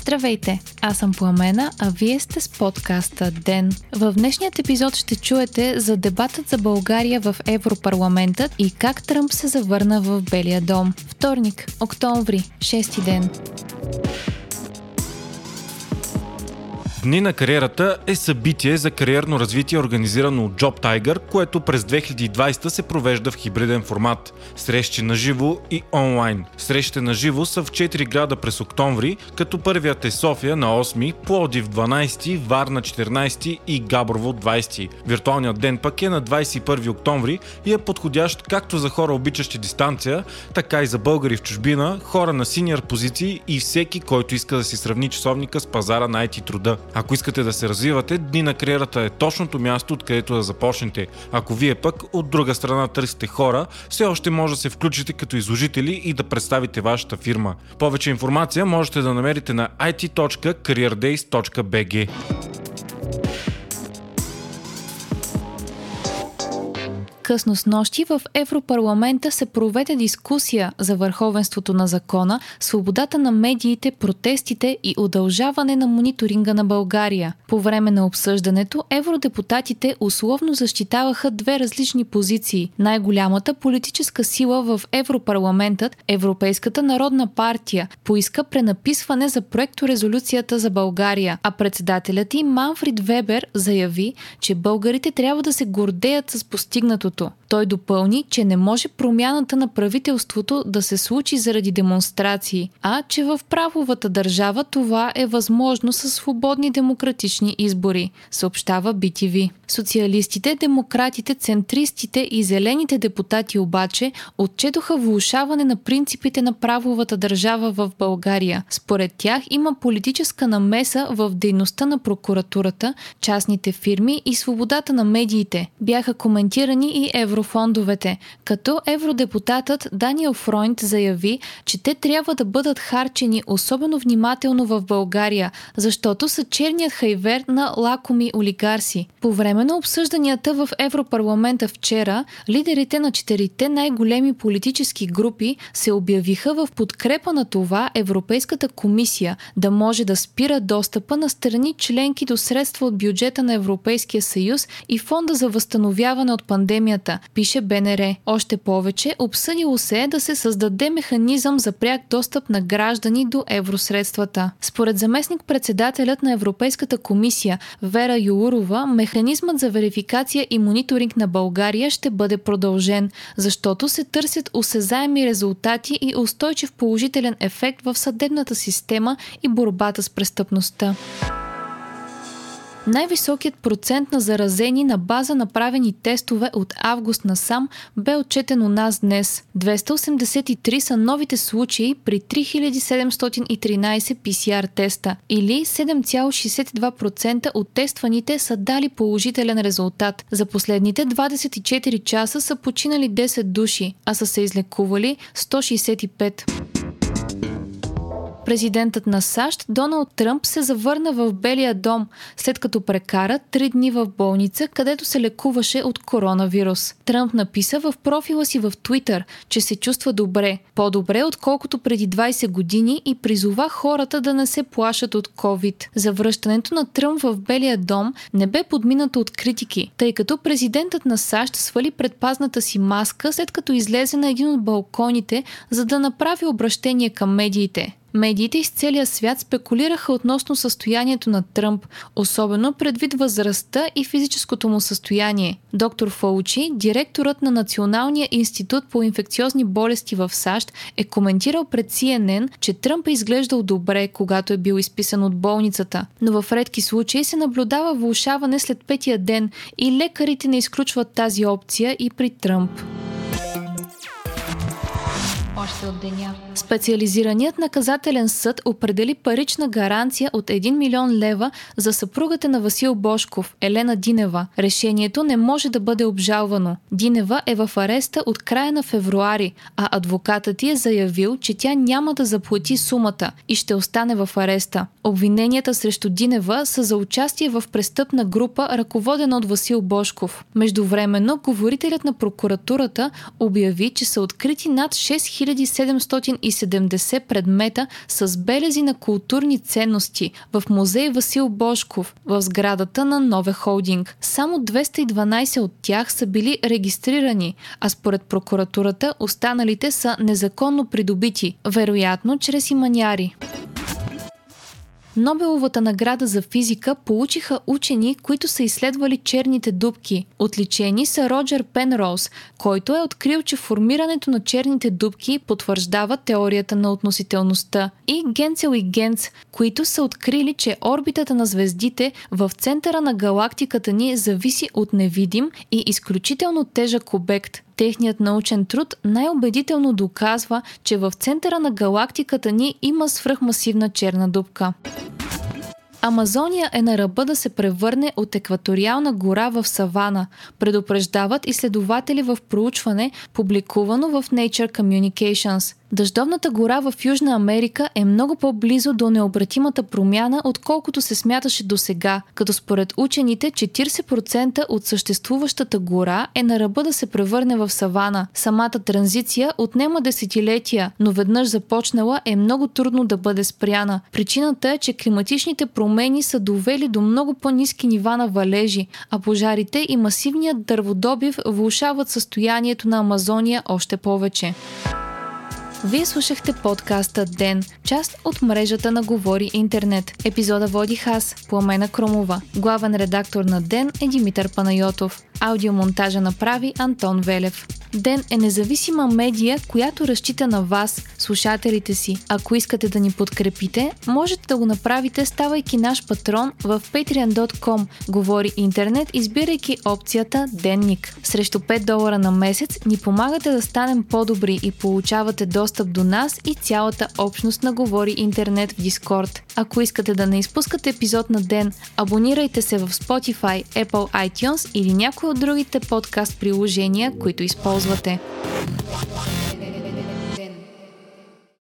Здравейте, аз съм Пламена, а вие сте с подкаста ДЕН. В днешният епизод ще чуете за дебатът за България в Европарламентът и как Тръмп се завърна в Белия дом. Вторник, октомври, 6 ден. Дни на кариерата е събитие за кариерно развитие, организирано от Job Tiger, което през 2020 се провежда в хибриден формат. Срещи на живо и онлайн. Срещите на живо са в 4 града през октомври, като първият е София на 8, Плодив 12, Варна 14 и Габрово 20. Виртуалният ден пък е на 21 октомври и е подходящ както за хора обичащи дистанция, така и за българи в чужбина, хора на синьор позиции и всеки, който иска да си сравни часовника с пазара на IT труда. Ако искате да се развивате, Дни на кариерата е точното място, откъдето да започнете. Ако вие пък от друга страна търсите хора, все още може да се включите като изложители и да представите вашата фирма. Повече информация можете да намерите на it.careerdays.bg. късно с нощи в Европарламента се проведе дискусия за върховенството на закона, свободата на медиите, протестите и удължаване на мониторинга на България. По време на обсъждането евродепутатите условно защитаваха две различни позиции. Най-голямата политическа сила в Европарламентът, Европейската народна партия, поиска пренаписване за проекто резолюцията за България, а председателят и Манфрид Вебер заяви, че българите трябва да се гордеят с постигнатото правителството. Той допълни, че не може промяната на правителството да се случи заради демонстрации, а че в правовата държава това е възможно със свободни демократични избори, съобщава BTV. Социалистите, демократите, центристите и зелените депутати обаче отчетоха влушаване на принципите на правовата държава в България. Според тях има политическа намеса в дейността на прокуратурата, частните фирми и свободата на медиите. Бяха коментирани и еврофондовете, като евродепутатът Даниел Фройнт заяви, че те трябва да бъдат харчени особено внимателно в България, защото са черният хайвер на лакоми олигарси. По време на обсъжданията в Европарламента вчера, лидерите на четирите най-големи политически групи се обявиха в подкрепа на това Европейската комисия да може да спира достъпа на страни членки до средства от бюджета на Европейския съюз и фонда за възстановяване от пандемията пандемията, пише БНР. Още повече, обсъдило се е да се създаде механизъм за пряк достъп на граждани до евросредствата. Според заместник председателят на Европейската комисия Вера Юурова, механизмът за верификация и мониторинг на България ще бъде продължен, защото се търсят осезаеми резултати и устойчив положителен ефект в съдебната система и борбата с престъпността. Най-високият процент на заразени на база направени тестове от август насам бе отчетен у нас днес. 283 са новите случаи при 3713 PCR теста или 7,62% от тестваните са дали положителен резултат. За последните 24 часа са починали 10 души, а са се излекували 165. Президентът на САЩ Доналд Тръмп се завърна в Белия дом, след като прекара три дни в болница, където се лекуваше от коронавирус. Тръмп написа в профила си в Твитър, че се чувства добре, по-добре отколкото преди 20 години и призова хората да не се плашат от COVID. Завръщането на Тръмп в Белия дом не бе подминато от критики, тъй като президентът на САЩ свали предпазната си маска след като излезе на един от балконите, за да направи обращение към медиите. Медиите из целия свят спекулираха относно състоянието на Тръмп, особено предвид възрастта и физическото му състояние. Доктор Фоучи, директорът на Националния институт по инфекциозни болести в САЩ, е коментирал пред CNN, че Тръмп е изглеждал добре, когато е бил изписан от болницата, но в редки случаи се наблюдава влушаване след петия ден и лекарите не изключват тази опция и при Тръмп още от деня. Специализираният наказателен съд определи парична гаранция от 1 милион лева за съпругата на Васил Бошков, Елена Динева. Решението не може да бъде обжалвано. Динева е в ареста от края на февруари, а адвокатът ти е заявил, че тя няма да заплати сумата и ще остане в ареста. Обвиненията срещу Динева са за участие в престъпна група, ръководена от Васил Бошков. Междувременно, говорителят на прокуратурата обяви, че са открити над 6000 2770 предмета с белези на културни ценности в музей Васил Бошков в сградата на Нове Холдинг. Само 212 от тях са били регистрирани, а според прокуратурата останалите са незаконно придобити, вероятно чрез иманяри. Нобеловата награда за физика получиха учени, които са изследвали черните дубки. Отличени са Роджер Пенроуз, който е открил, че формирането на черните дубки потвърждава теорията на относителността, и Генцел и Генц, които са открили, че орбитата на звездите в центъра на галактиката ни зависи от невидим и изключително тежък обект, Техният научен труд най-убедително доказва, че в центъра на галактиката ни има свръхмасивна черна дупка. Амазония е на ръба да се превърне от екваториална гора в савана, предупреждават изследователи в проучване, публикувано в Nature Communications. Дъждовната гора в Южна Америка е много по-близо до необратимата промяна, отколкото се смяташе до сега, като според учените 40% от съществуващата гора е на ръба да се превърне в савана. Самата транзиция отнема десетилетия, но веднъж започнала е много трудно да бъде спряна. Причината е, че климатичните промени са довели до много по-низки нива на валежи, а пожарите и масивният дърводобив влушават състоянието на Амазония още повече. Вие слушахте подкаста Ден, част от мрежата на Говори Интернет. Епизода водих аз, Пламена Кромова. Главен редактор на Ден е Димитър Панайотов. Аудиомонтажа направи Антон Велев. Ден е независима медия, която разчита на вас, слушателите си. Ако искате да ни подкрепите, можете да го направите ставайки наш патрон в patreon.com. Говори интернет, избирайки опцията Денник. Срещу 5 долара на месец ни помагате да станем по-добри и получавате достъп до нас и цялата общност на Говори интернет в Дискорд. Ако искате да не изпускате епизод на ден, абонирайте се в Spotify, Apple iTunes или някой от другите подкаст приложения, които използвате. назвати.